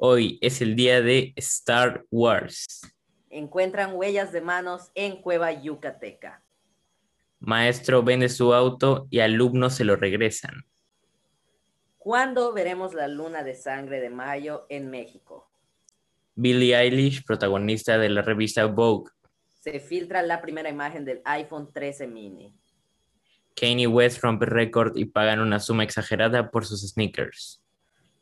Hoy es el día de Star Wars. Encuentran huellas de manos en Cueva Yucateca. Maestro vende su auto y alumnos se lo regresan. ¿Cuándo veremos la luna de sangre de mayo en México? Billie Eilish, protagonista de la revista Vogue. Se filtra la primera imagen del iPhone 13 mini. Kanye West rompe récord y pagan una suma exagerada por sus sneakers.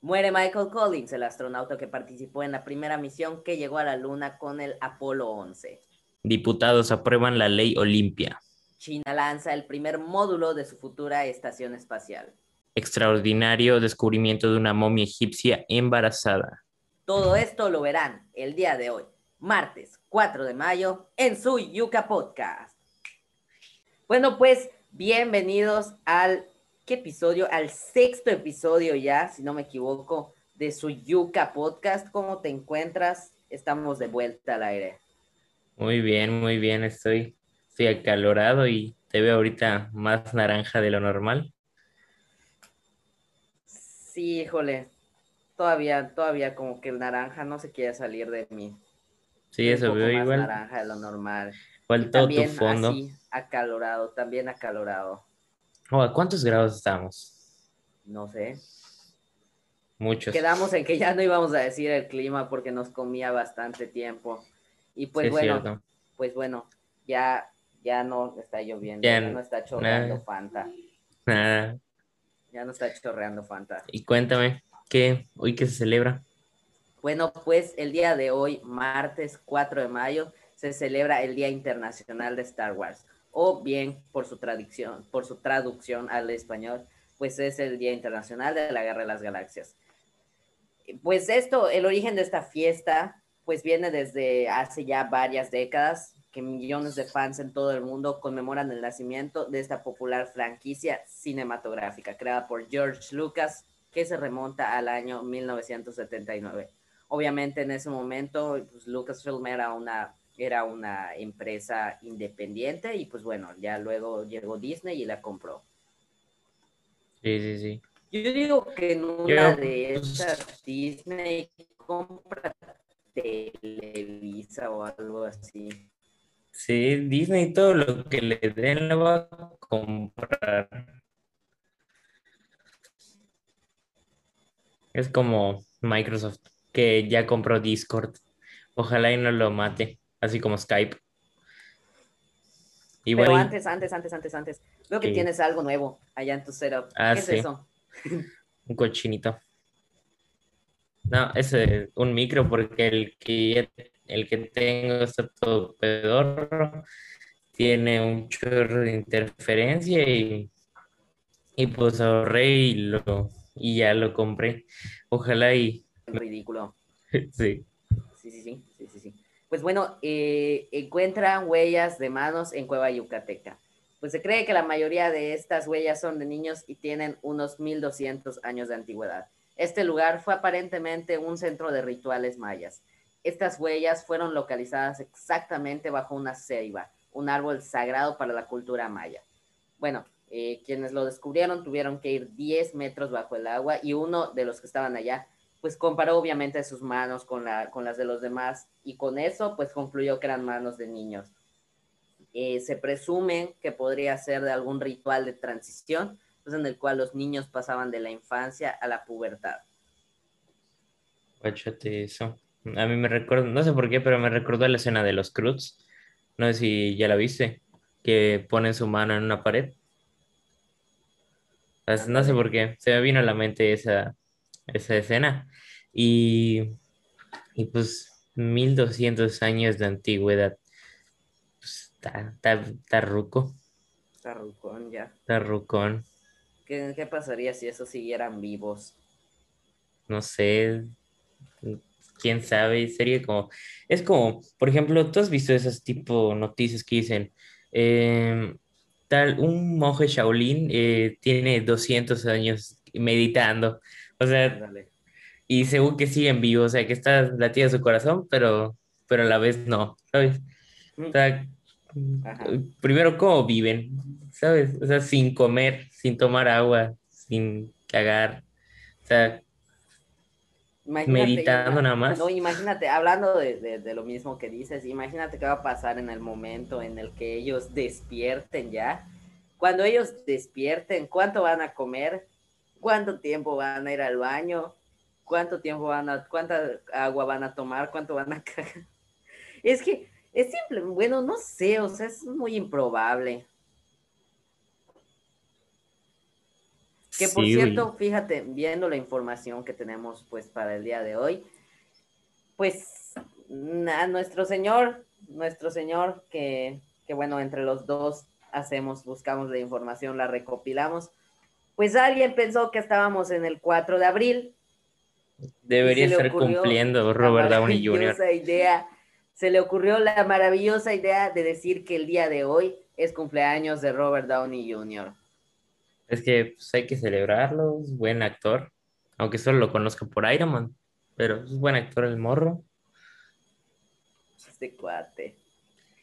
Muere Michael Collins, el astronauta que participó en la primera misión que llegó a la Luna con el Apolo 11. Diputados aprueban la ley Olimpia. China lanza el primer módulo de su futura estación espacial. Extraordinario descubrimiento de una momia egipcia embarazada. Todo esto lo verán el día de hoy, martes 4 de mayo, en su Yuca Podcast. Bueno, pues bienvenidos al ¿qué episodio? Al sexto episodio ya, si no me equivoco, de su Yuca Podcast. ¿Cómo te encuentras? Estamos de vuelta al aire. Muy bien, muy bien, estoy, estoy acalorado y te veo ahorita más naranja de lo normal. Sí, híjole, todavía, todavía como que el naranja no se quiere salir de mí. Sí, eso veo más igual. naranja de lo normal. Igual todo tu también fondo. así, acalorado, también acalorado. Oh, ¿a cuántos grados estamos? No sé. Muchos. Quedamos en que ya no íbamos a decir el clima porque nos comía bastante tiempo. Y pues Sí, bueno, pues bueno, ya, ya no está lloviendo, ya, Ya no está chorreando. Fanta. Ya no está chorreando Fanta. Y cuéntame, ¿qué? ¿Hoy qué se celebra? Bueno, pues el día de hoy, martes 4 de mayo, se celebra el Día Internacional de Star Wars. O bien, por su traducción, por su traducción al español, pues es el Día Internacional de la Guerra de las Galaxias. Pues esto, el origen de esta fiesta, pues viene desde hace ya varias décadas, que millones de fans en todo el mundo conmemoran el nacimiento de esta popular franquicia cinematográfica creada por George Lucas, que se remonta al año 1979. Obviamente en ese momento pues, Lucasfilm era una, era una empresa independiente y pues bueno, ya luego llegó Disney y la compró. Sí, sí, sí. Yo digo que en una Yo, de esas Disney compra Televisa o algo así. Sí, Disney todo lo que le den lo va a comprar. Es como Microsoft, que ya compró Discord. Ojalá y no lo mate, así como Skype. Y Pero bueno, antes, antes, antes, antes, antes. Veo que Sí. tienes algo nuevo allá en tu setup. Ah, ¿Qué es eso? un cochinito. No, es eh, un micro porque el que, el que tengo está todo pedorro, tiene un chorro de interferencia y, y pues ahorré y, lo, y ya lo compré. Ojalá y Ridículo. sí, sí, sí, sí. Pues bueno, eh, encuentran huellas de manos en Cueva Yucateca. Pues se cree que la mayoría de estas huellas son de niños y tienen unos 1200 años de antigüedad. Este lugar fue aparentemente un centro de rituales mayas. Estas huellas fueron localizadas exactamente bajo una ceiba, un árbol sagrado para la cultura maya. Bueno, eh, quienes lo descubrieron tuvieron que ir 10 metros bajo el agua y uno de los que estaban allá pues comparó obviamente sus manos con, la, con las de los demás y con eso pues concluyó que eran manos de niños. Eh, se presume que podría ser de algún ritual de transición, pues en el cual los niños pasaban de la infancia a la pubertad. Guáchate eso. A mí me recuerdo, no sé por qué, pero me recordó la escena de los Cruz. No sé si ya la viste, que ponen su mano en una pared. Pues, no sé por qué, se me vino a la mente esa, esa escena. Y, y pues 1200 años de antigüedad. Pues, está, está, está ruco, Está rucón ya. está rucón. ¿Qué, ¿Qué pasaría si esos siguieran vivos? no sé, quién sabe, sería como, es como, por ejemplo, tú has visto esas tipo noticias que dicen, em, tal, un monje Shaolin eh, tiene 200 años meditando, o sea, Ándale. y según que siguen vivos, o sea, que está latiendo su corazón, pero, pero a la vez no, ¿sabes? O sea, Ajá. primero, ¿cómo viven? ¿Sabes? O sea, sin comer, sin tomar agua, sin cagar, o sea, meditando nada más. No, imagínate, hablando de, de, lo mismo que dices, imagínate qué va a pasar en el momento en el que ellos despierten ya. Cuando ellos despierten, ¿cuánto van a comer? ¿Cuánto tiempo van a ir al baño? ¿Cuánto tiempo van a, cuánta agua van a tomar? ¿Cuánto van a cagar? Es que es simple, bueno, no sé, o sea, es muy improbable. Que por cierto, fíjate, viendo la información que tenemos pues para el día de hoy, pues a nuestro señor, nuestro señor que, que bueno, entre los dos hacemos, buscamos la información, la recopilamos, pues alguien pensó que estábamos en el 4 de abril. Debería estar cumpliendo Robert Downey Jr. idea, se le ocurrió la maravillosa idea de decir que el día de hoy es cumpleaños de Robert Downey Jr. Es que pues, hay que celebrarlo, es buen actor, aunque solo lo conozco por Iron Man, pero es buen actor el morro. Este cuate.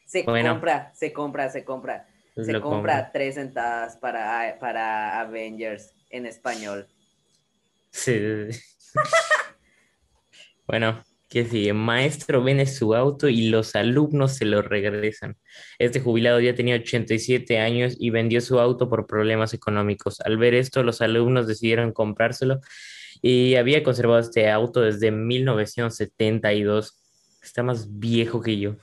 Se compra, se compra, se compra. Se compra tres entradas para, para Avengers en español. Sí. bueno, que si el maestro vende su auto y los alumnos se lo regresan. Este jubilado ya tenía 87 años y vendió su auto por problemas económicos. Al ver esto, los alumnos decidieron comprárselo y había conservado este auto desde 1972. Está más viejo que yo.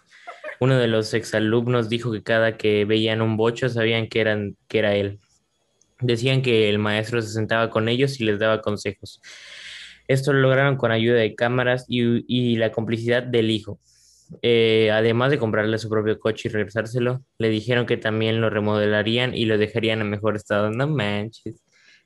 Uno de los exalumnos dijo que cada que veían un bocho sabían que, eran, que era él. Decían que el maestro se sentaba con ellos y les daba consejos. Esto lo lograron con ayuda de cámaras y, la complicidad del hijo. Eh, además de comprarle su propio coche y regresárselo, le dijeron que también lo remodelarían y lo dejarían en mejor estado. No manches,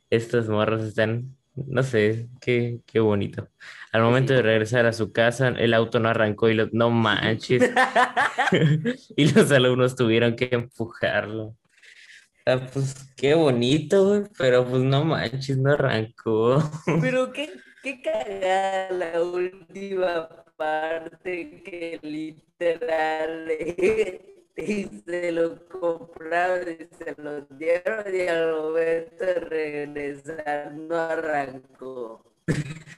estos morros están, no sé, qué, qué bonito. Al momento de regresar a su casa, el auto no arrancó y lo, no manches. y los alumnos tuvieron que empujarlo. Ah, pues qué bonito, pero pues no manches, no arrancó. Pero qué, qué cagada la última parte que literal se lo compraron y se lo dieron y al momento de regresar no arrancó.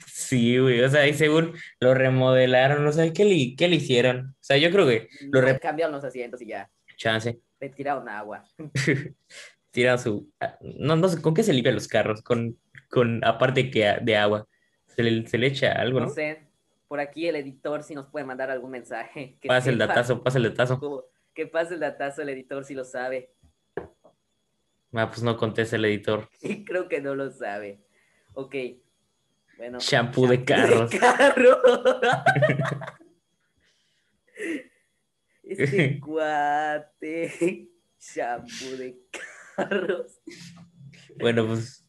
Sí, güey, o sea, y según lo remodelaron, o sea, ¿qué le, qué le hicieron? O sea, yo creo que lo cambiaron los asientos y ya. Chance. Le tiraron agua. Tiraron su... Ah, no, no sé, ¿con qué se limpian los carros? Con, con aparte que de agua. Se le, echa algo, ¿no? No sé. Por aquí el editor si nos puede mandar algún mensaje. pasa el datazo, pasa el datazo. Que pase el datazo el editor si lo sabe. Ah, pues no contesta el editor. Y creo que no lo sabe. Ok. Bueno. Shampoo, de carros. De carro. este cuate. Shampoo de carros. Bueno, pues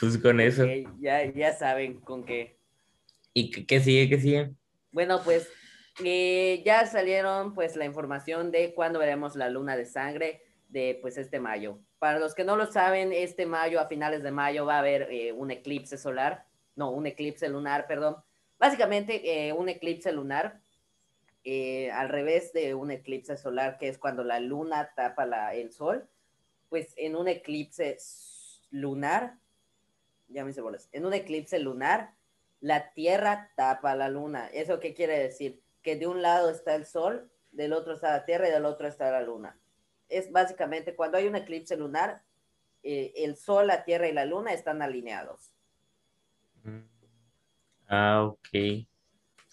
pues con eso. Ya, ya saben con qué. ¿Y qué, sigue? ¿Qué sigue? Bueno, pues eh, ya salieron pues la información de cuándo veremos la luna de sangre de pues este mayo. Para los que no lo saben, este mayo, a finales de mayo, va a haber eh, un eclipse solar, no, un eclipse lunar, perdón. Básicamente eh, un eclipse lunar, al revés de un eclipse solar, que es cuando la luna tapa la, el sol, pues en un eclipse lunar ya me hice bolas. En un eclipse lunar, la Tierra tapa la luna. ¿Eso qué quiere decir? Que de un lado está el Sol, del otro está la Tierra y del otro está la Luna. Es básicamente cuando hay un eclipse lunar, eh, el Sol, la Tierra y la Luna están alineados. Mm. Ah, ok.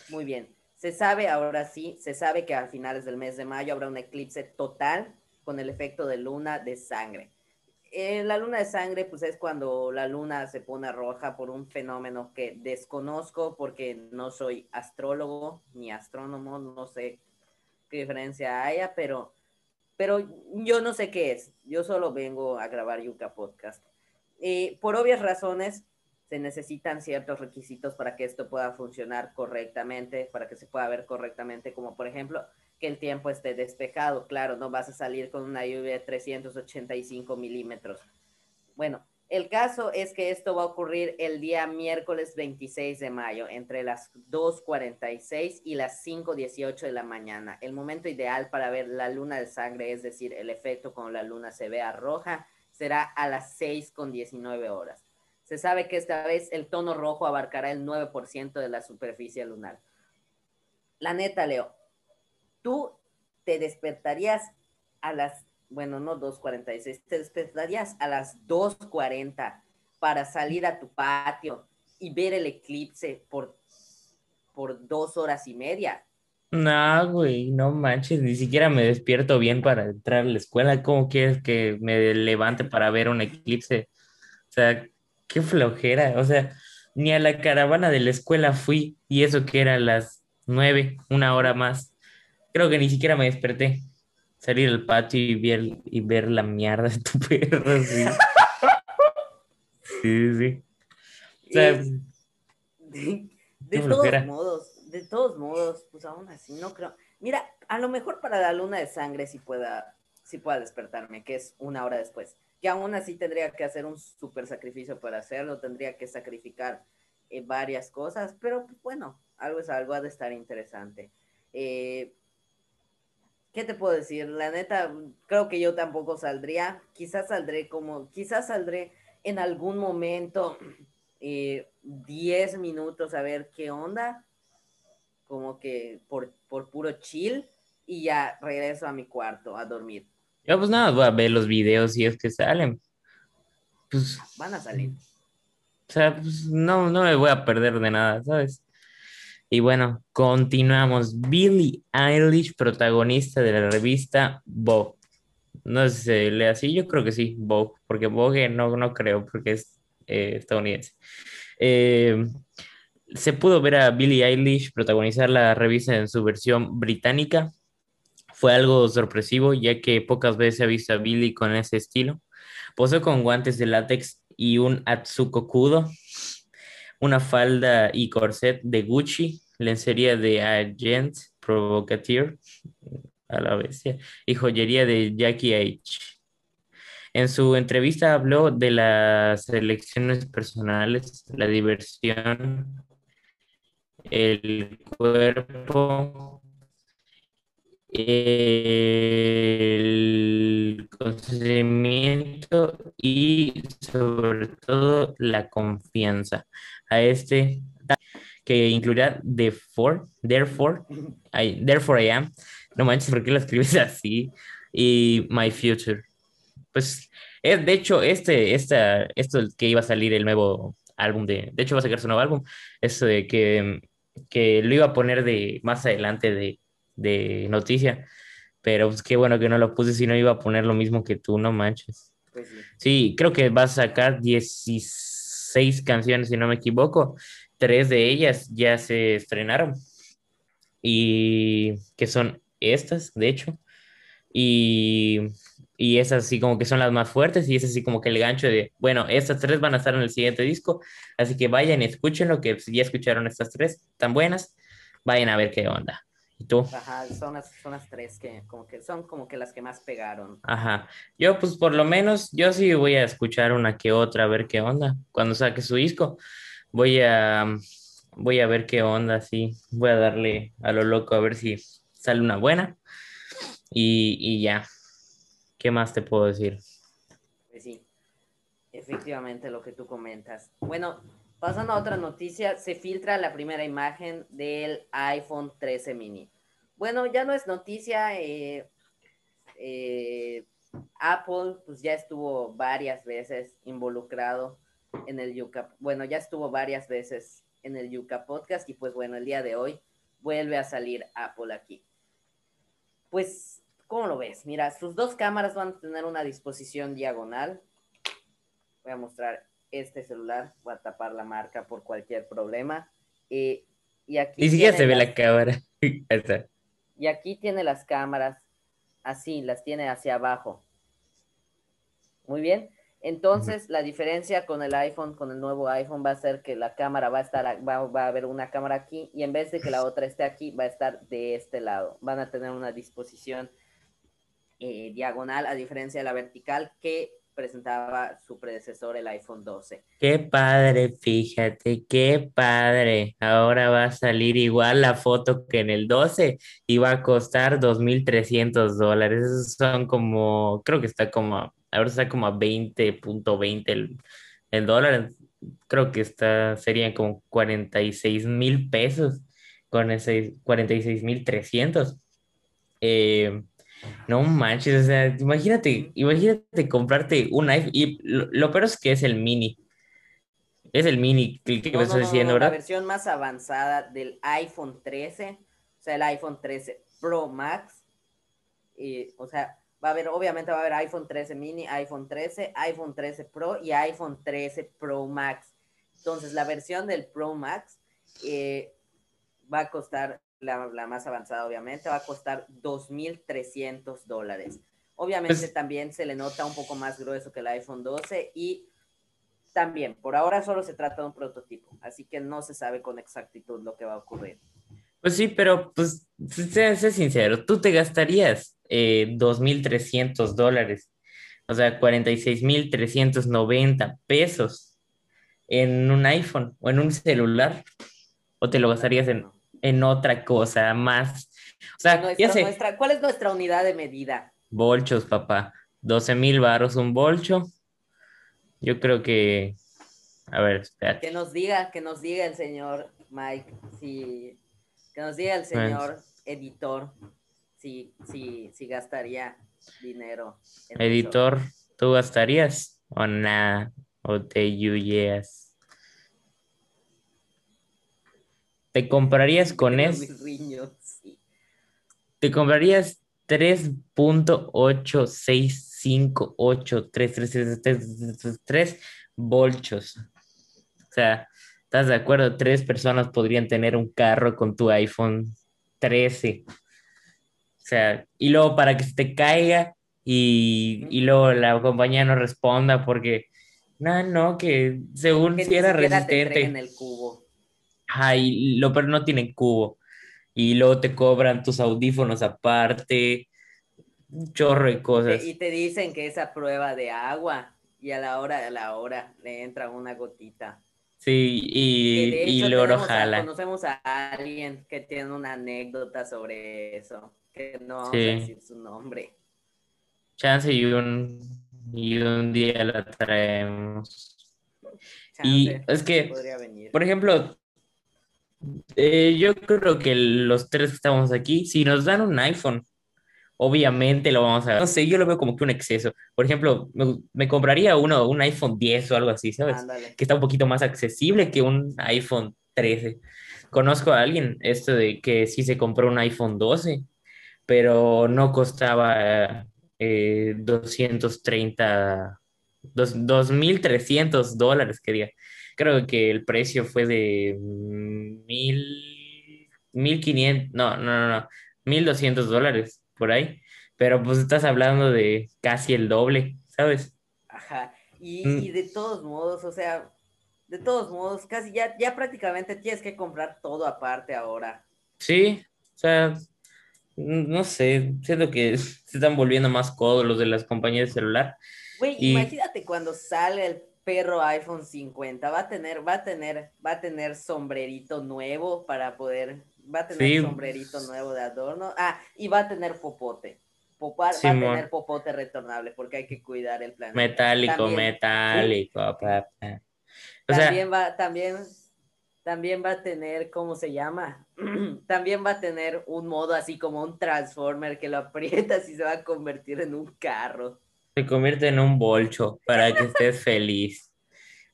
Muy bien. Se sabe, ahora sí, se sabe que a finales del mes de mayo habrá un eclipse total con el efecto de luna de sangre. Eh, la luna de sangre, pues es cuando la luna se pone roja por un fenómeno que desconozco porque no soy astrólogo ni astrónomo, no sé qué diferencia haya, pero, pero yo no sé qué es. Yo solo vengo a grabar Yuka Podcast. Eh, por obvias razones, se necesitan ciertos requisitos para que esto pueda funcionar correctamente, para que se pueda ver correctamente, como por ejemplo, que el tiempo esté despejado. Claro, no vas a salir con una lluvia de 385 milímetros. Bueno, el caso es que esto va a ocurrir el día miércoles 26 de mayo, entre las 2.46 y las 5.18 de la mañana. El momento ideal para ver la luna de sangre, es decir, el efecto cuando la luna se vea roja, será a las 6.19 horas. Se sabe que esta vez el tono rojo abarcará el 9% de la superficie lunar. La neta, Leo, tú te despertarías a las, bueno, no 2.46, te despertarías a las 2.40 para salir a tu patio y ver el eclipse por, por dos horas y media. No, güey, no manches, ni siquiera me despierto bien para entrar a la escuela. ¿Cómo quieres que me levante para ver un eclipse? O sea, qué flojera. O sea, ni a la caravana de la escuela fui y eso que era a las nueve, una hora más. Creo que ni siquiera me desperté. Salir al patio y ver, y ver la mierda de tu perro, sí. Sí, sí. O sea, de, de todos modos, de todos modos, pues aún así, no creo. Mira, a lo mejor para la luna de sangre sí pueda, sí pueda despertarme, que es una hora después. Que aún así tendría que hacer un súper sacrificio para hacerlo, tendría que sacrificar eh, varias cosas, pero pues, bueno, algo es algo, ha de estar interesante. Eh, ¿Qué te puedo decir? La neta, creo que yo tampoco saldría. Quizás saldré como, quizás saldré en algún momento 10 eh, minutos a ver qué onda, como que por, por puro chill, y ya regreso a mi cuarto a dormir. Yo pues nada, voy a ver los videos y es que salen. Pues, Van a salir. O sea, pues no, no me voy a perder de nada, ¿sabes? Y bueno, continuamos. Billie Eilish, protagonista de la revista Vogue. No sé si se lee así, yo creo que sí, Vogue, porque Vogue no, no creo, porque es eh, estadounidense. Eh, se pudo ver a Billie Eilish protagonizar la revista en su versión británica. Fue algo sorpresivo, ya que pocas veces se ha visto a Billie con ese estilo. Posó con guantes de látex y un Atsuko Kudo, una falda y corset de Gucci, lencería de Agent Provocateur, a la bestia, y joyería de Jackie H. En su entrevista habló de las elecciones personales, la diversión, el cuerpo, el conocimiento y sobre todo la confianza. A este que incluirá Therefore, Therefore, I, Therefore I Am. No manches, ¿por qué lo escribes así? Y My Future. Pues, es, de hecho, este, esta, esto que iba a salir el nuevo álbum de, de hecho va a sacar su nuevo álbum, eso de que, que lo iba a poner de más adelante de, de noticia, pero pues qué bueno que no lo puse, si no iba a poner lo mismo que tú, no manches. Pues sí. Sí, creo que va a sacar 16 canciones, si no me equivoco. Tres de ellas ya se estrenaron y que son estas, de hecho. Y, y esas así como que son las más fuertes y es así como que el gancho de, bueno, estas tres van a estar en el siguiente disco, así que vayan y escuchen lo que ya escucharon estas tres tan buenas, vayan a ver qué onda. ¿Y tú? Ajá, son las, son las tres que como que son como que las que más pegaron. Ajá. Yo, pues por lo menos, yo sí voy a escuchar una que otra, a ver qué onda. Cuando saque su disco, voy a, voy a ver qué onda, sí. Voy a darle a lo loco a ver si sale una buena. Y, y ya. ¿Qué más te puedo decir? Pues sí, efectivamente lo que tú comentas. Bueno, pasando a otra noticia, se filtra la primera imagen del iPhone 13 mini. Bueno, ya no es noticia, eh, eh, Apple pues ya estuvo varias veces involucrado en el Yuca, bueno, ya estuvo varias veces en el Yuca Podcast y pues bueno, el día de hoy vuelve a salir Apple aquí. Pues, ¿cómo lo ves? Mira, sus dos cámaras van a tener una disposición diagonal. Voy a mostrar este celular, voy a tapar la marca por cualquier problema. Eh, y aquí Ni siquiera se ve las- la cámara. Y aquí tiene las cámaras así, las tiene hacia abajo. Muy bien. Entonces, la diferencia con el iPhone, con el nuevo iPhone, va a ser que la cámara va a estar, va, va a haber una cámara aquí y en vez de que la otra esté aquí, va a estar de este lado. Van a tener una disposición eh, diagonal a diferencia de la vertical que presentaba su predecesor, el iPhone 12. Qué padre, fíjate, qué padre. Ahora va a salir igual la foto que en el 12 y va a costar 2.300 dólares. Son como, creo que está como, ahora está como a 20.20 el, el dólar. creo que está, serían como 46 mil pesos, con ese 46 mil 300. Eh, no manches, o sea, imagínate, imagínate comprarte un iPhone, y lo, lo peor es que es el mini, es el mini el que No, me no, estás diciendo, no, la ¿verdad? versión más avanzada del iPhone 13, o sea, el iPhone 13 Pro Max. y, o sea, va a haber, obviamente va a haber iPhone 13 mini, iPhone 13, iPhone 13 Pro y iPhone 13 Pro Max. Entonces, la versión del Pro Max eh, va a costar, la, la más avanzada obviamente, va a costar 2.300 dólares. Obviamente Pues- también se le nota un poco más grueso que el iPhone 12 y también, por ahora solo se trata de un prototipo, así que no se sabe con exactitud lo que va a ocurrir. Pues sí, pero pues, sé, sé sincero, tú te gastarías eh, 2.300 dólares, o sea, 46.390 pesos en un iPhone o en un celular, o te lo gastarías en, en otra cosa más. O sea, Nuestra- ya sé, nuestra- ¿Cuál es nuestra unidad de medida? bolchos, papá, 12.000 varos un bolcho. Yo creo que, a ver, espérate. Que nos diga, que nos diga el señor Mike, si, que nos diga el señor editor si, si, si gastaría dinero. en eso. Editor, ¿tú gastarías o nada? ¿O te yuyes? ¿Te comprarías con eso? sí. ¿Te comprarías 3.86583333 bolchos? O sea, ¿estás de acuerdo? Tres personas podrían tener un carro con tu iPhone 13. O sea, y luego para que se te caiga y, y luego la compañía no responda porque, no, no, que según Que si era siquiera te resistente. el cubo. Lo pero no tienen cubo. Y luego te cobran tus audífonos aparte, un chorro de cosas. y te dicen que esa prueba de agua y a la hora de la hora le entra una gotita. Sí, Que y, de y hecho luego a- jala. conocemos a alguien que tiene una anécdota sobre eso, que no vamos Sí. a decir su nombre. Chance y un, y un día la traemos. Y Chance, es que, podría venir. por ejemplo, eh, yo creo que los tres que estamos aquí, si nos dan un iPhone, obviamente lo vamos a... No sé, yo lo veo como que un exceso. Por ejemplo, me, me compraría uno, un iPhone 10 o algo así, ¿sabes? Ándale. que está un poquito más accesible que un iPhone 13. Conozco a alguien, esto de que sí se compró un iPhone 12, pero no costaba eh, 230, dos- 2.300 dólares, quería. Creo que el precio fue de mil, 1.500, no, no, no, no, 1.200 dólares por ahí. Pero pues estás hablando de casi el doble, ¿sabes? Ajá. Y, Mm. y de todos modos, o sea, de todos modos, casi ya, ya prácticamente tienes que comprar todo aparte ahora. Sí, o sea, no sé, siento que se están volviendo más codos los de las compañías de celular. Güey, Y- imagínate cuando sale el perro iPhone 50, va a tener, va a tener, va a tener sombrerito nuevo para poder, va a tener Sí. sombrerito nuevo de adorno. Ah, y va a tener popote. Popa- va a tener popote retornable porque hay que cuidar el planeta. Metálico, También- metálico, papá. O sea, también va, también, también va a tener, ¿cómo se llama? también va a tener un modo así como un transformer que lo aprietas y se va a convertir en un carro. Se convierte en un bolcho para que estés feliz.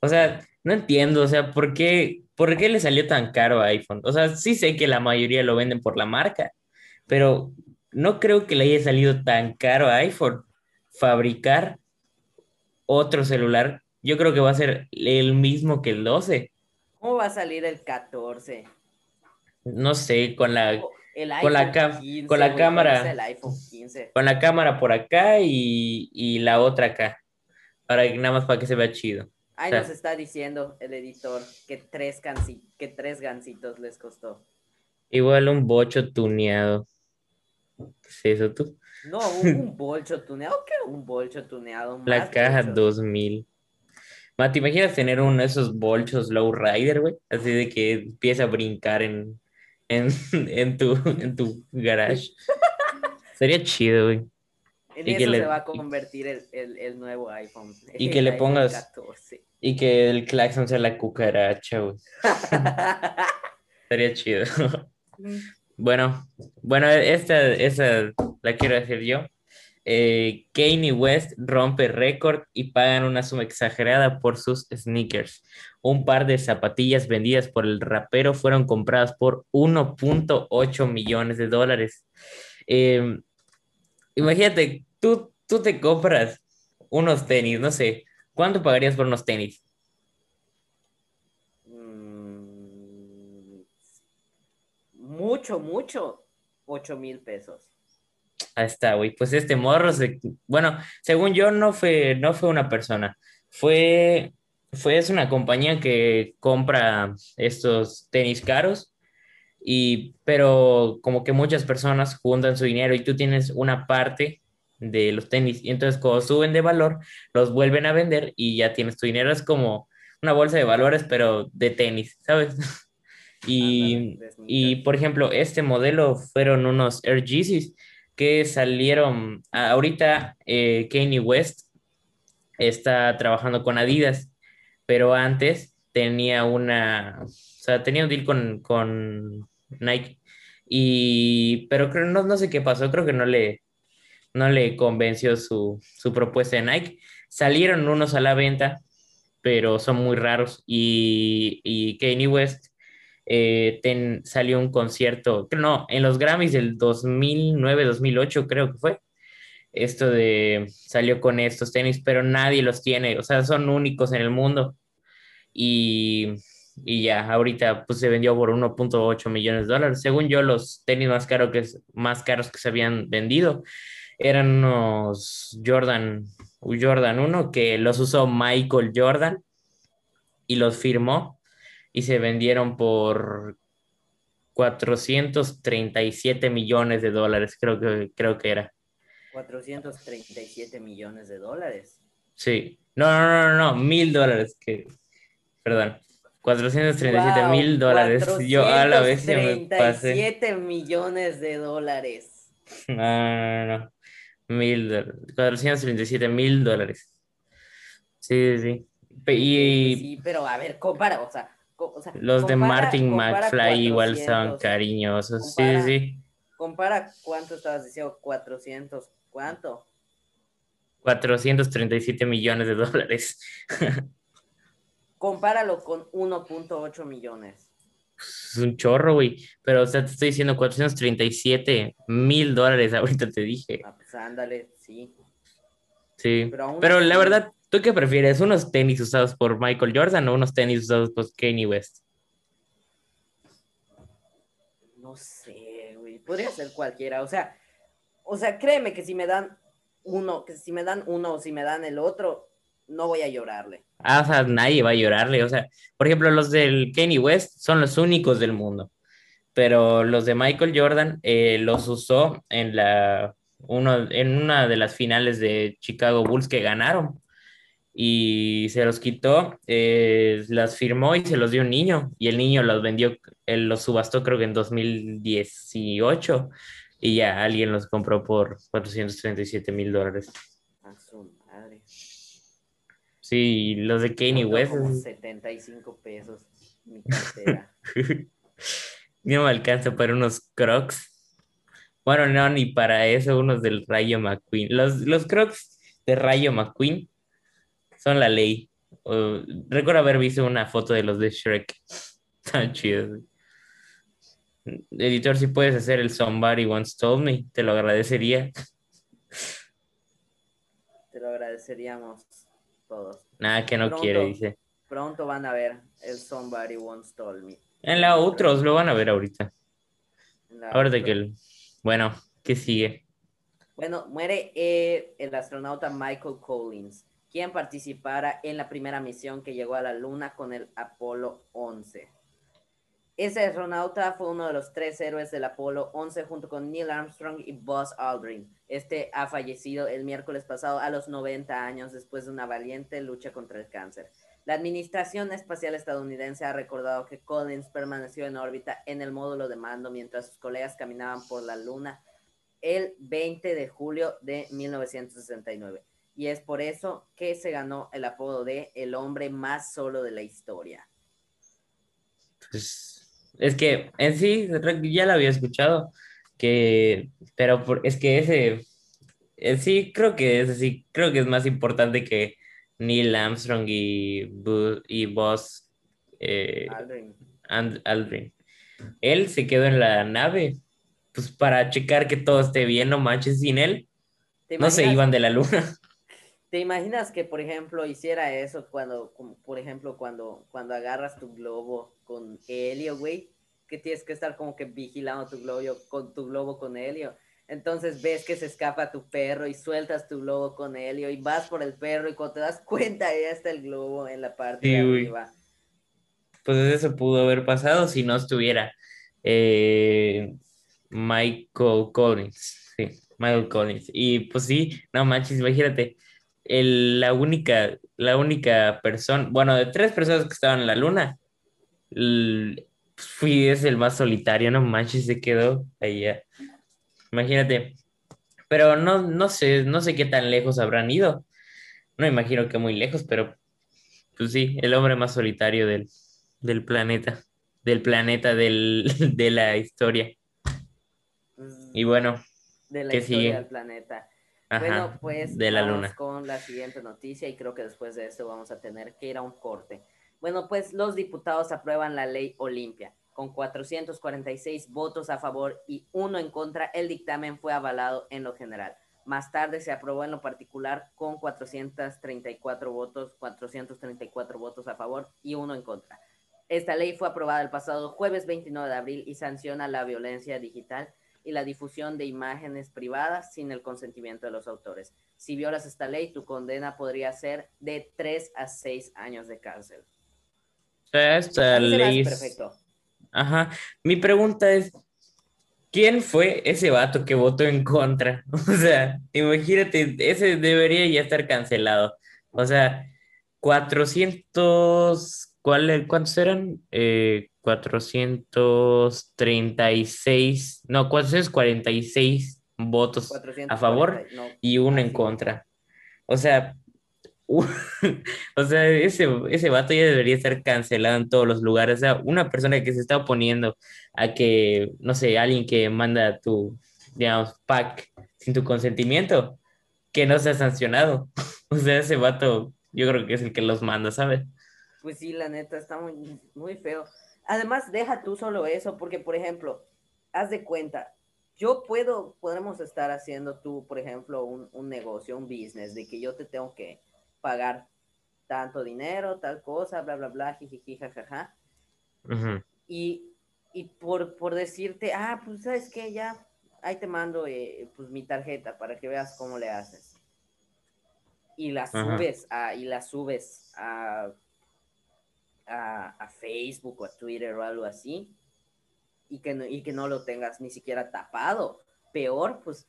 O sea, no entiendo, o sea, ¿por qué, por qué le salió tan caro a iPhone? O sea, sí sé que la mayoría lo venden por la marca, pero no creo que le haya salido tan caro a iPhone fabricar otro celular. Yo creo que va a ser el mismo que el 12. ¿Cómo va a salir el 14? No sé, con la, El con la iPhone cam- 15, con la cámara. ¿cuál es el iPhone 15. con la cámara por acá y, y la otra acá, para que- nada más para que se vea chido. Ahí o sea- nos está diciendo el editor que tres, gansi- que tres gancitos les costó. Igual un bocho tuneado. ¿Qué es eso tú? No, un, un bolcho tuneado. ¿Qué un bolcho tuneado? La Más caja bolchos. 2000. Ma, ¿te imaginas tener uno de esos bolchos lowrider, güey? Así de que empieza a brincar en, en, en tu, en tu garage. Sería chido, güey. En y eso que le- se va a convertir el, el- el nuevo iPhone. y que le pongas- 14. Y que el claxon sea la cucaracha, güey. Estaría chido. bueno, bueno, esta, esa la quiero decir yo. Eh, Kanye West rompe récord y pagan una suma exagerada por sus sneakers. Un par de zapatillas vendidas por el rapero fueron compradas por 1.8 millones de dólares. Em, imagínate, tú, tú te compras unos tenis, no sé, ¿cuánto pagarías por unos tenis? Mm, mucho, mucho, 8 mil pesos. Ahí está, güey. Pues este morro, se, bueno, según yo, no fue, no fue una persona. Fue, fue, es una compañía que compra estos tenis caros, y, pero como que muchas personas juntan su dinero y tú tienes una parte de los tenis. Y entonces cuando suben de valor, los vuelven a vender y ya tienes tu dinero. Es como una bolsa de valores, pero de tenis, ¿sabes? Y, y por ejemplo, este modelo fueron unos Air Yeezys que salieron. Ahorita eh, Kanye West está trabajando con Adidas, pero antes tenía una, o sea, tenía un deal con, con Nike. Y, pero creo, no, no sé qué pasó, creo que no le, no le convenció su, su propuesta de Nike. Salieron unos a la venta, pero son muy raros. Y, y Kanye West eh, salió un concierto, no, en los Grammys del 2009-2008 creo que fue. Esto de salió con estos tenis, pero nadie los tiene, o sea, son únicos en el mundo. Y, y ya, ahorita pues se vendió por 1.8 millones de dólares. Según yo, los tenis más, caros que, más caros que se habían vendido eran unos Jordan, Jordan 1 que los usó Michael Jordan y los firmó y se vendieron por 437 millones de dólares, creo que, creo que era. 437 millones de dólares. Sí, no, no, no, no, mil dólares, que, perdón, 437 mil dólares. Yo a la vez me pasé. 7 millones de dólares. No, no, no, no. Mil, 437 mil dólares. Sí, sí. Y, sí, pero a ver, compara, o sea, los de Martin McFly igual son cariñosos. sí, sí. Compara cuánto estabas diciendo, 400, ¿cuánto? 437 millones de dólares. Compáralo con 1.8 millones. Es un chorro, güey. Pero, o sea, te estoy diciendo 437 mil dólares, ahorita te dije. Ah, pues ándale, sí. Sí. Pero, la verdad, ¿Tú qué prefieres? ¿Unos tenis usados por Michael Jordan o unos tenis usados por Kanye West? No sé, güey. Podría ser cualquiera. O sea, o sea, créeme que si me dan uno, que si me dan uno o si me dan el otro, no voy a llorarle. Ah, o sea, nadie va a llorarle. O sea, por ejemplo, los del Kanye West son los únicos del mundo. Pero los de Michael Jordan eh, los usó en la uno, en una de las finales de Chicago Bulls que ganaron y se los quitó, eh, las firmó y se los dio un niño y el niño los vendió, él los subastó creo que en 2018 y ya alguien los compró por 437 mil dólares. A su madre. Sí, los de Kanye West. Como 75 pesos mi cartera. no me alcanza para unos crocs. Bueno, no, ni para eso, unos del Rayo McQueen. Los, los crocs de Rayo McQueen son la ley. recuerdo haber visto una foto de los de Shrek. Tan chidos. Editor, si puedes hacer el Somebody Once Told Me, te lo agradecería. Te lo agradeceríamos todos. Nada que no quiere, dice. Pronto van a ver el Somebody Once Told Me. En la otros lo van a ver ahorita. Ahorita que el... Bueno, ¿qué sigue? Bueno, muere eh, el astronauta Michael Collins quien participara en la primera misión que llegó a la Luna con el Apolo 11. Ese astronauta fue uno de los tres héroes del Apolo 11 junto con Neil Armstrong y Buzz Aldrin. Este ha fallecido el miércoles pasado a los 90 años después de una valiente lucha contra el cáncer. La Administración Espacial Estadounidense ha recordado que Collins permaneció en órbita en el módulo de mando mientras sus colegas caminaban por la Luna el 20 de julio de 1969. y es por eso que se ganó el apodo de el hombre más solo de la historia. Pues, es que en sí, ya lo había escuchado, que, pero es que ese, en sí, creo que es así, creo que es más importante que Neil Armstrong y, y Buzz eh, Aldrin. Él se quedó en la nave, pues para checar que todo esté bien, no manches, sin él, no se iban de la luna. ¿Te imaginas que, por ejemplo, hiciera eso cuando, por ejemplo, cuando, cuando agarras tu globo con helio, güey? Que tienes que estar como que vigilando tu globo con tu globo con helio. Entonces ves que se escapa tu perro y sueltas tu globo con helio y vas por el perro y cuando te das cuenta ya está el globo en la parte de arriba. Pues eso pudo haber pasado si no estuviera eh, Michael Collins. Sí, Michael Collins. Y pues sí, no manches, imagínate la única, la única persona, bueno, de tres personas que estaban en la luna, fui es el más solitario, no manches, se quedó allá. Imagínate. Pero no, no sé, no sé qué tan lejos habrán ido. No imagino que muy lejos, pero pues sí, el hombre más solitario del, del planeta, del planeta del, de la historia. Y bueno, de la historia del planeta bueno, pues de la vamos luna. con la siguiente noticia y creo que después de esto vamos a tener que ir a un corte. Bueno, pues los diputados aprueban la ley Olimpia. Con 446 votos a favor y uno en contra, el dictamen fue avalado en lo general. Más tarde se aprobó en lo particular con 434 votos, 434 votos a favor y uno en contra. Esta ley fue aprobada el pasado jueves 29 de abril y sanciona la violencia digital y la difusión de imágenes privadas sin el consentimiento de los autores. Si violas esta ley, tu condena podría ser de 3 a 6 años de cárcel. Esta ley. Perfecto. Ajá. Mi pregunta es: ¿quién fue ese vato que votó en contra? O sea, imagínate, ese debería ya estar cancelado. O sea, 400. ¿Cuál, ¿Cuántos eran? Eh, 436, no, 446 votos a favor y uno en contra. O sea, o sea, ese, ese vato ya debería estar cancelado en todos los lugares. O sea, una persona que se está oponiendo a que, no sé, alguien que manda tu, digamos, pack sin tu consentimiento, que no sea sancionado. O sea, ese vato, yo creo que es el que los manda, ¿sabes? Pues sí, la neta, está muy, muy feo. Además, deja tú solo eso, porque, por ejemplo, haz de cuenta, yo puedo, podemos estar haciendo tú, por ejemplo, un, negocio, un business, de que yo te tengo que pagar tanto dinero, tal cosa, bla, bla, bla, jiji, jajaja. Y, y por, por decirte, ah, pues, ¿sabes qué? Ya, ahí te mando, eh, pues, mi tarjeta para que veas cómo le haces. Y la subes a, y la subes a a, Facebook o a Twitter o algo así y que, no, y que no lo tengas ni siquiera tapado. Peor, pues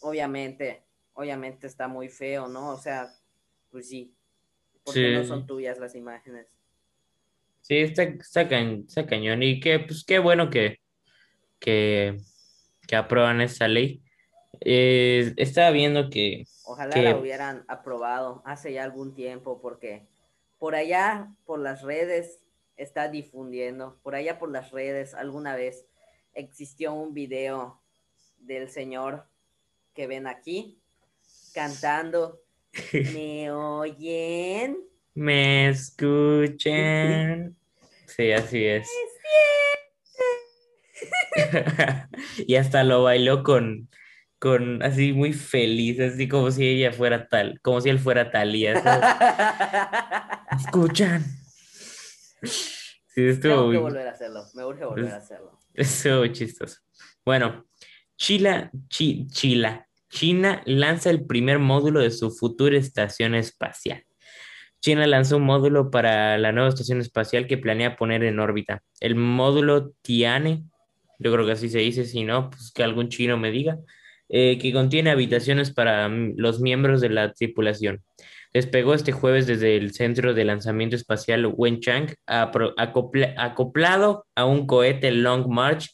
obviamente, obviamente está muy feo, ¿no? O sea, pues sí, porque no son tuyas las imágenes. Sí, está, está, cañón y que, pues qué bueno que, que, que aprueban esa ley. Eh, estaba viendo que... Ojalá la hubieran aprobado hace ya algún tiempo porque por allá, por las redes, está difundiendo, por allá por las redes, alguna vez existió un video del señor que ven aquí cantando. ¿Me oyen? ¿Me escuchan? Sí, así es. y hasta lo bailó con, con así muy feliz, así como si ella fuera tal, como si él fuera tal y Escuchan. Sí, estuvo Tengo que volver a hacerlo, me urge volver a hacerlo. Estuvo chistoso. Bueno, Chila, Chila, China lanza el primer módulo de su futura estación espacial. China lanzó un módulo para la nueva estación espacial que planea poner en órbita. El módulo Tiane, yo creo que así se dice, si no, pues que algún chino me diga, eh, que contiene habitaciones para los miembros de la tripulación. Despegó este jueves desde el Centro de Lanzamiento Espacial Wenchang, acoplado a un cohete Long March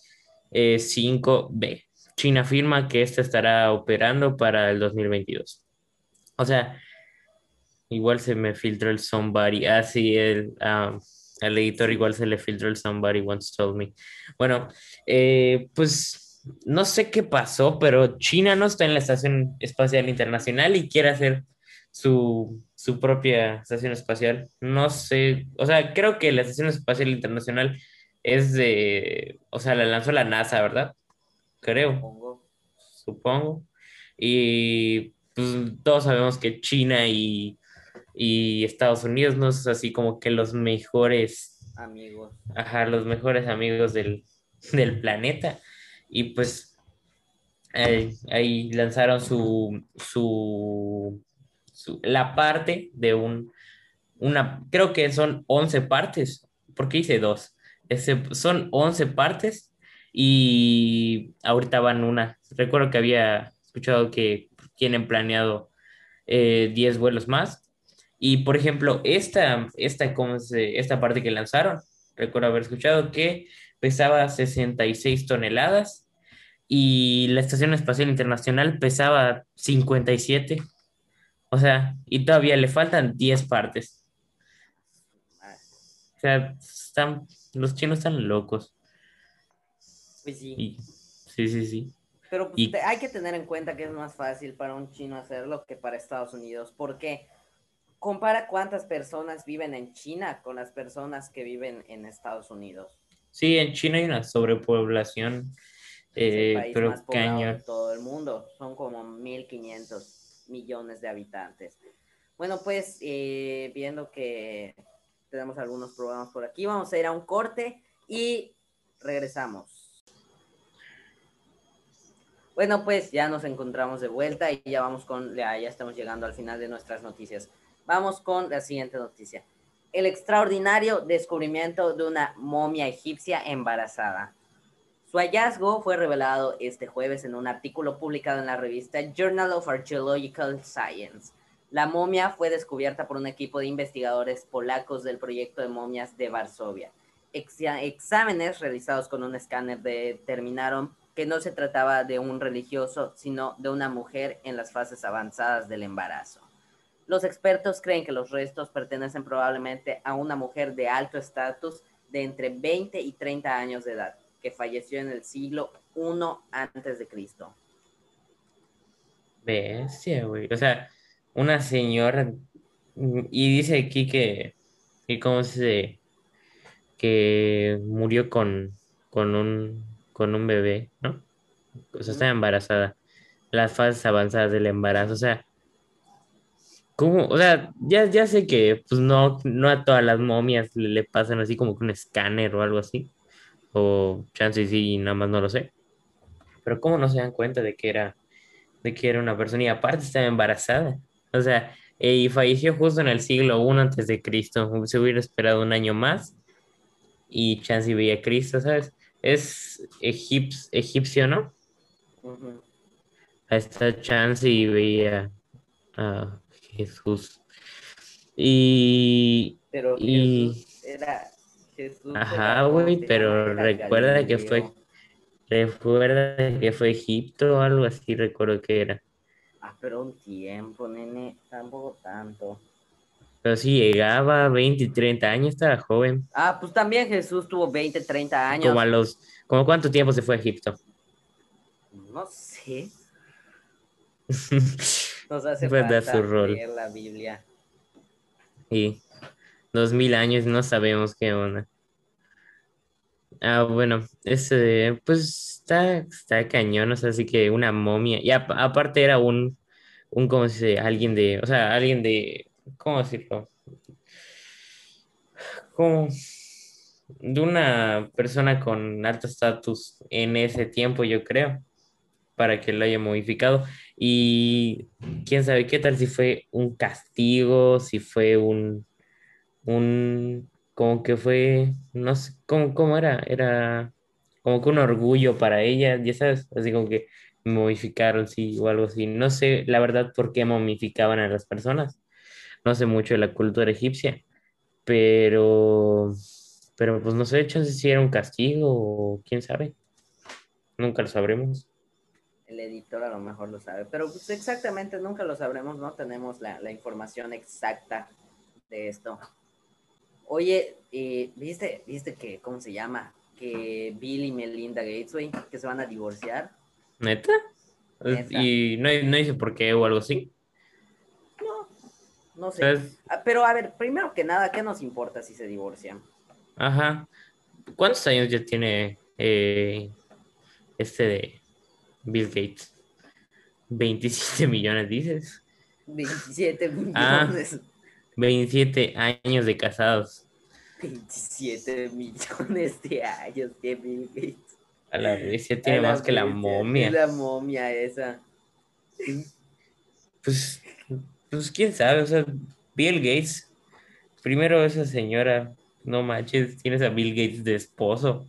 5B. Eh, China afirma que este estará operando para el 2022. O sea, igual se me filtró el somebody. Ah, sí, el, ah, al editor igual se le filtró el somebody once told me. Bueno, eh, pues no sé qué pasó, pero China no está en la Estación Espacial Internacional y quiere hacer su, su propia estación espacial. No sé, o sea, creo que la Estación Espacial Internacional es de, o sea, la lanzó la NASA, ¿verdad? Creo, Supongo. supongo. Y pues todos sabemos que China y, y Estados Unidos no es así como que los mejores, Amigos. ajá, los mejores amigos del, del planeta. Y pues ahí, ahí lanzaron su, su, la parte de un, una, creo que son 11 partes, porque hice dos. Ese, son 11 partes y ahorita van una. Recuerdo que había escuchado que tienen planeado eh, 10 vuelos más. Y por ejemplo, esta, esta, ¿cómo se- esta parte que lanzaron, recuerdo haber escuchado que pesaba 66 toneladas y la Estación Espacial Internacional pesaba 57. O sea, y todavía le faltan 10 partes. O sea, están, los chinos están locos. Pues sí. Y, sí, sí, sí. Pero pues, Y- hay que tener en cuenta que es más fácil para un chino hacerlo que para Estados Unidos. porque Compara cuántas personas viven en China con las personas que viven en Estados Unidos. Sí, en China hay una sobrepoblación, Es el eh, país pero más poblado de todo el mundo. Son como 1.500 millones de habitantes. Bueno, pues eh, viendo que tenemos algunos programas por aquí, vamos a ir a un corte y regresamos. Bueno, pues ya nos encontramos de vuelta y ya vamos con, ya, ya estamos llegando al final de nuestras noticias. Vamos con la siguiente noticia. El extraordinario descubrimiento de una momia egipcia embarazada. Su hallazgo fue revelado este jueves en un artículo publicado en la revista Journal of Archaeological Science. La momia fue descubierta por un equipo de investigadores polacos del proyecto de momias de Varsovia. Exámenes realizados con un escáner determinaron que no se trataba de un religioso, sino de una mujer en las fases avanzadas del embarazo. Los expertos creen que los restos pertenecen probablemente a una mujer de alto estatus de entre 20 y 30 años de edad, que falleció en el siglo I antes de Cristo. Bestia, güey. O sea, una señora. mm, Y dice aquí que, que cómo se que murió con, con un con un bebé, ¿no? O sea, está embarazada. Las fases avanzadas del embarazo. O sea, ¿cómo? O sea, ya, ya sé que pues no, no a todas las momias le, le pasan así como que un escáner o algo así. O chance y sí, nada más no lo sé. Pero ¿cómo no se dan cuenta de que era, de que era una persona? Y aparte estaba embarazada. O sea, eh, y falleció justo en el siglo I antes de Cristo. Se hubiera esperado un año más y chance y veía a Cristo, ¿sabes? Es egips- egipcio, ¿no? Ujú. A esta chance y veía a Jesús. Y, Pero y Jesús era Jesús. Ajá, güey, pero recuerda que fue- recuerda que fue Egipto o algo así, recuerdo que era. Ah, pero un tiempo, nene, tampoco tanto. Pero sí llegaba a 20 y 30 años, estaba joven. Ah, pues también Jesús tuvo 20, 30 años. Como a los, como cuánto tiempo se fue a Egipto. No sé. Nos hace falta su rol. leer la Biblia. Y dos mil años no sabemos qué onda. Ah, bueno, ese, pues está, está cañón, o sea, así que una momia. Y ap- aparte era un, un, ¿cómo se dice? Alguien de, o sea, alguien de, ¿cómo decirlo? Como de una persona con alto estatus en ese tiempo, yo creo, para que lo haya modificado. Y quién sabe qué tal si fue un castigo, si fue un, un, como que fue, no sé, ¿cómo, cómo era? Era como que un orgullo para ella, ya sabes, así como que momificaron, sí, o algo así. No sé, la verdad, por qué momificaban a las personas. No sé mucho de la cultura egipcia, pero, pero pues no sé, chance si era un castigo o quién sabe. Nunca lo sabremos. El editor a lo mejor lo sabe, pero pues exactamente nunca lo sabremos, no tenemos la, la información exacta de esto. Oye, eh, ¿viste, ¿viste que, cómo se llama? Que Bill y Melinda Gates, güey, que se van a divorciar. ¿Neta? Neta. Y no, no dice por qué o algo así. No, no sé. ¿Sabes? Ah, Pero a ver, primero que nada, ¿qué nos importa si se divorcian? Ajá. ¿Cuántos años ya tiene eh, este de Bill Gates? 27 millones, dices. 27 Ah. millones. 27 años de casados. 27 millones de años de Bill Gates. A la vez, ya tiene más que la momia. La momia esa. Pues, pues quién sabe, o sea, Bill Gates. Primero esa señora, no manches, tienes a Bill Gates de esposo.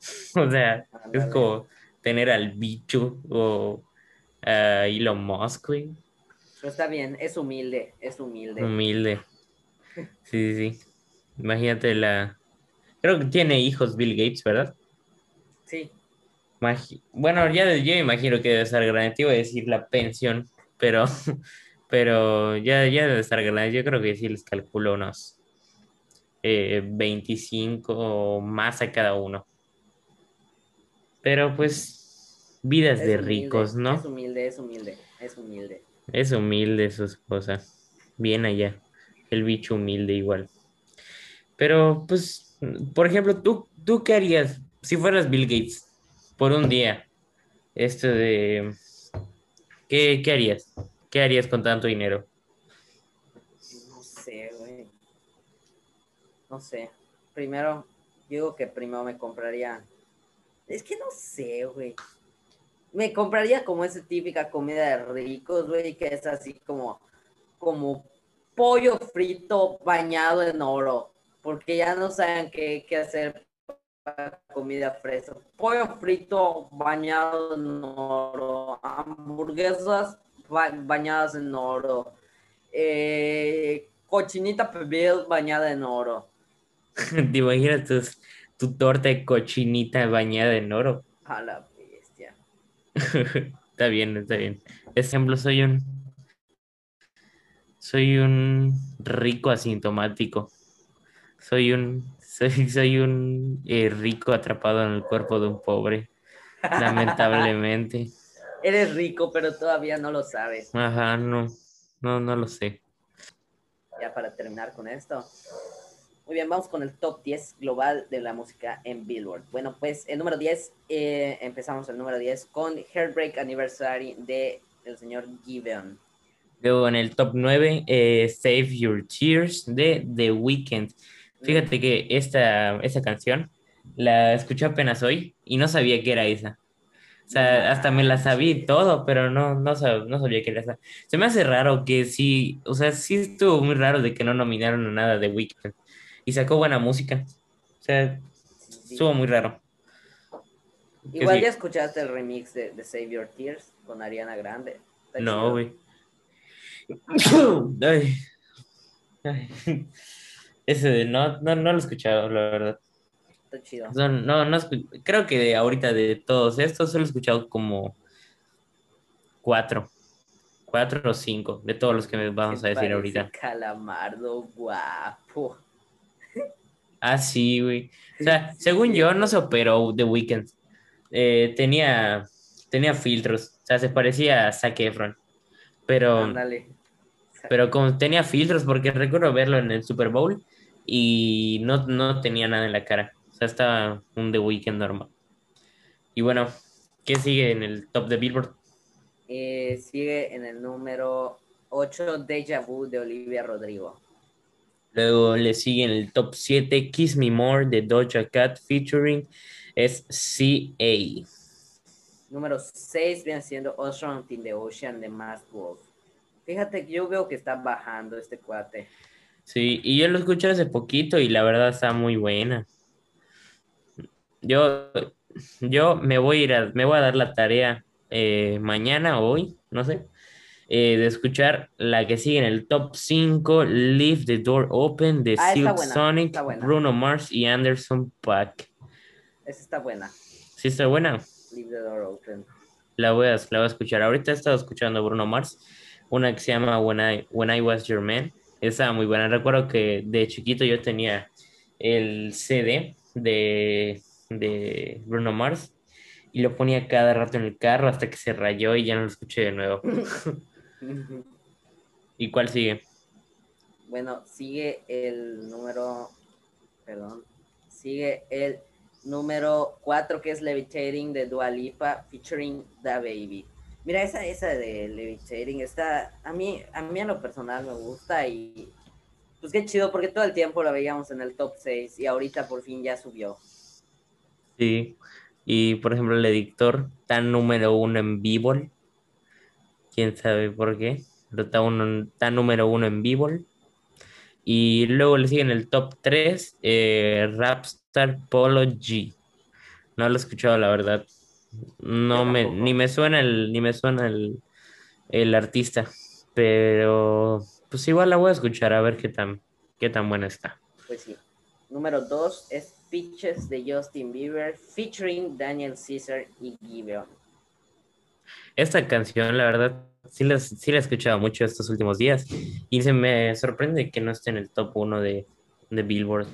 O sea, es como tener al bicho o a Elon Musk, güey. Pero está bien, es humilde, es humilde. Humilde. Sí, sí, sí. Imagínate la. Creo que tiene hijos Bill Gates, ¿verdad? Sí, Imagi- Bueno, ya yo imagino que debe estar grande. Te iba a decir la pensión, pero, pero ya, ya debe estar grande. Yo creo que sí les calculo unos eh, 25 o más a cada uno. Pero pues, vidas es de humilde, ricos, ¿no? Es humilde, es humilde, es humilde. Es humilde su esposa. Bien allá. El bicho humilde igual. Pero, pues, por ejemplo, ¿tú, tú qué harías si fueras Bill Gates por un día? Esto de... ¿Qué, qué harías? ¿Qué harías con tanto dinero? No sé, güey. No sé. Primero, digo que primero me compraría. Es que no sé, güey. Me compraría como esa típica comida de ricos, güey, que es así como, como pollo frito bañado en oro. Porque ya no saben qué, qué hacer para comida fresa. Pollo frito bañado en oro. Hamburguesas ba- bañadas en oro. Eh, cochinita pibil bañada en oro. ¿Te imaginas tus- tu torta de cochinita bañada en oro? A la bestia. Está bien, está bien. Por ejemplo, soy un... Soy un rico asintomático. Soy un... Soy, soy un eh, rico atrapado en el cuerpo de un pobre. Lamentablemente. Eres rico, pero todavía no lo sabes. Ajá, no. No, no lo sé. Ya para terminar con esto. Muy bien, vamos con el top 10 global de la música en Billboard. Bueno, pues el número 10, eh, empezamos el número 10 con Heartbreak Anniversary de el señor Giveon. Luego en el top 9, eh, Save Your Tears de The Weeknd. Fíjate que esta, esta canción la escuché apenas hoy y no sabía que era esa. O sea, hasta me la sabía y todo, pero no, no, sab- no sabía que era esa. Se me hace raro que sí, o sea, sí estuvo muy raro de que no nominaron a nada de Weeknd. Y sacó buena música. O sea, Sí. estuvo muy raro. Igual sí. ya escuchaste el remix de, de Save Your Tears con Ariana Grande. No, güey. Ese de no, no, no lo he escuchado, la verdad. Está chido. No, no, no creo que de ahorita de todos estos solo he escuchado como cuatro, cuatro o cinco de todos los que me vamos a decir ahorita. Calamardo guapo. Ah, sí, güey. O sea, según yo, no se operó The Weeknd. Eh, tenía, tenía filtros, o sea, se parecía a Zac Efron. Pero, Ándale. pero como tenía filtros, porque recuerdo verlo en el Super Bowl y no, no tenía nada en la cara. O sea, estaba un The Weeknd normal. Y bueno, ¿qué sigue en el top de Billboard? Eh, sigue en el número 8, Deja Vu de Olivia Rodrigo. Luego le sigue en el top 7 Kiss Me More de Doja Cat featuring SCA. Número 6 viene siendo Ocean in the Ocean de Masked Wolf. Fíjate que yo veo que está bajando este cuate. Sí, y yo lo escuché hace poquito y la verdad está muy buena. Yo, yo me voy a ir a, me voy a dar la tarea eh, mañana o hoy, no sé, eh, de escuchar la que sigue en el top 5, Leave the Door Open de Ah, Silk buena, Sonic. Bruno Mars y Anderson Paak. Esa está buena. ¿Sí está buena? Leave the door open. La voy a, la voy a escuchar. Ahorita he estado escuchando Bruno Mars, una que se llama When I, When I Was Your Man. Esa muy buena. Recuerdo que de chiquito yo tenía el CD de, de Bruno Mars y lo ponía cada rato en el carro hasta que se rayó y ya no lo escuché de nuevo. ¿Y cuál sigue? Bueno, sigue el número, perdón, sigue el número 4 que es Levitating de Dua Lipa featuring The Baby. Mira, esa, esa de Levitating está, a mí, a mí en lo personal me gusta y pues qué chido porque todo el tiempo la veíamos en el top 6 y ahorita por fin ya subió. Sí, y por ejemplo el editor tan número uno en vivo, quién sabe por qué, pero está, uno, está número uno en vivo. Y luego le siguen el top 3, eh, Rapstar Polo G. No lo he escuchado, la verdad. No me, ni me suena el, ni me suena el, el artista. Pero pues igual la voy a escuchar a ver qué tan, qué tan buena está. Pues sí. Número 2 es Pitches de Justin Bieber featuring Daniel Caesar y Giveon. Esta canción, la verdad, sí la, sí la he escuchado mucho estos últimos días y se me sorprende que no esté en el top 1 de, de Billboard.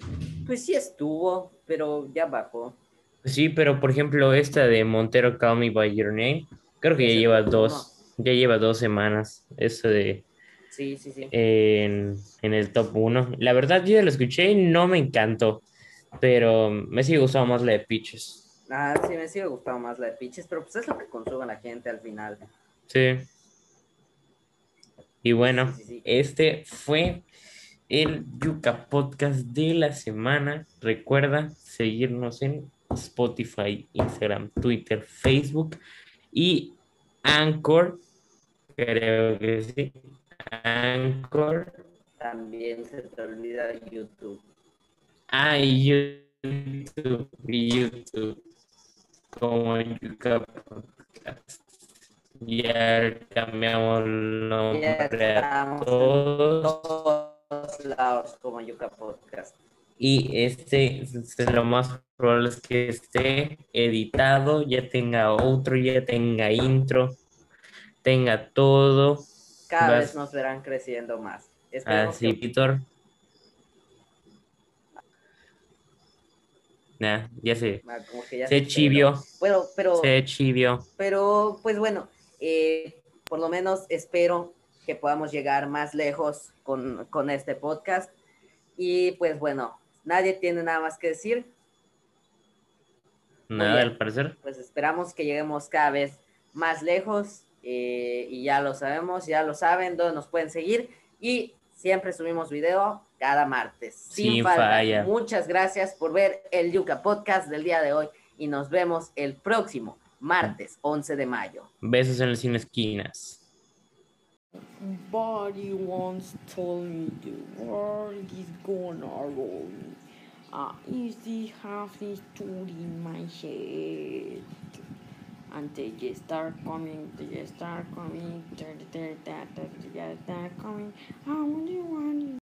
Pues sí estuvo, pero ya bajó. Sí, pero por ejemplo esta de Montero Call Me By Your Name, creo que ya lleva dos, ya lleva dos semanas, eso de Sí, sí, sí. En, en, el top 1. La verdad, yo ya lo escuché y no me encantó, pero me sigue gustando más la de Pitches. Ah, sí, me sigue gustando más la de Pitches, pero pues es lo que consume la gente al final. Sí. Y bueno, sí, sí, este fue el Yuca Podcast de la semana. Recuerda seguirnos en Spotify, Instagram, Twitter, Facebook y Anchor. Creo que sí. Anchor. También se te olvida YouTube. Ah, YouTube, YouTube. Como Yuca Podcast. Ya cambiamos el nombre a todos. todos lados como Yuca Podcast. Y este, este, lo más probable es que esté editado, ya tenga otro, ya tenga intro, tenga todo cada vez nos verán creciendo más. Así, ah, Víctor. Nah, ya sé. Como que ya se, chivio. Bueno, pero, se chivio. Pero, pues bueno, eh, por lo menos espero que podamos llegar más lejos con, con este podcast. Y pues bueno, nadie tiene nada más que decir. Nada, al parecer. Pues esperamos que lleguemos cada vez más lejos eh, y ya lo sabemos, ya lo saben, donde nos pueden seguir y siempre subimos video cada martes. Sin, falla. Muchas gracias por ver el Yuca Podcast del día de hoy y nos vemos el próximo martes 11 de mayo. Besos en las cine esquinas. Body once told me the world is gonna roll me. I easily have this tool in my head. and they just start coming, they just start coming, they start coming. Do you want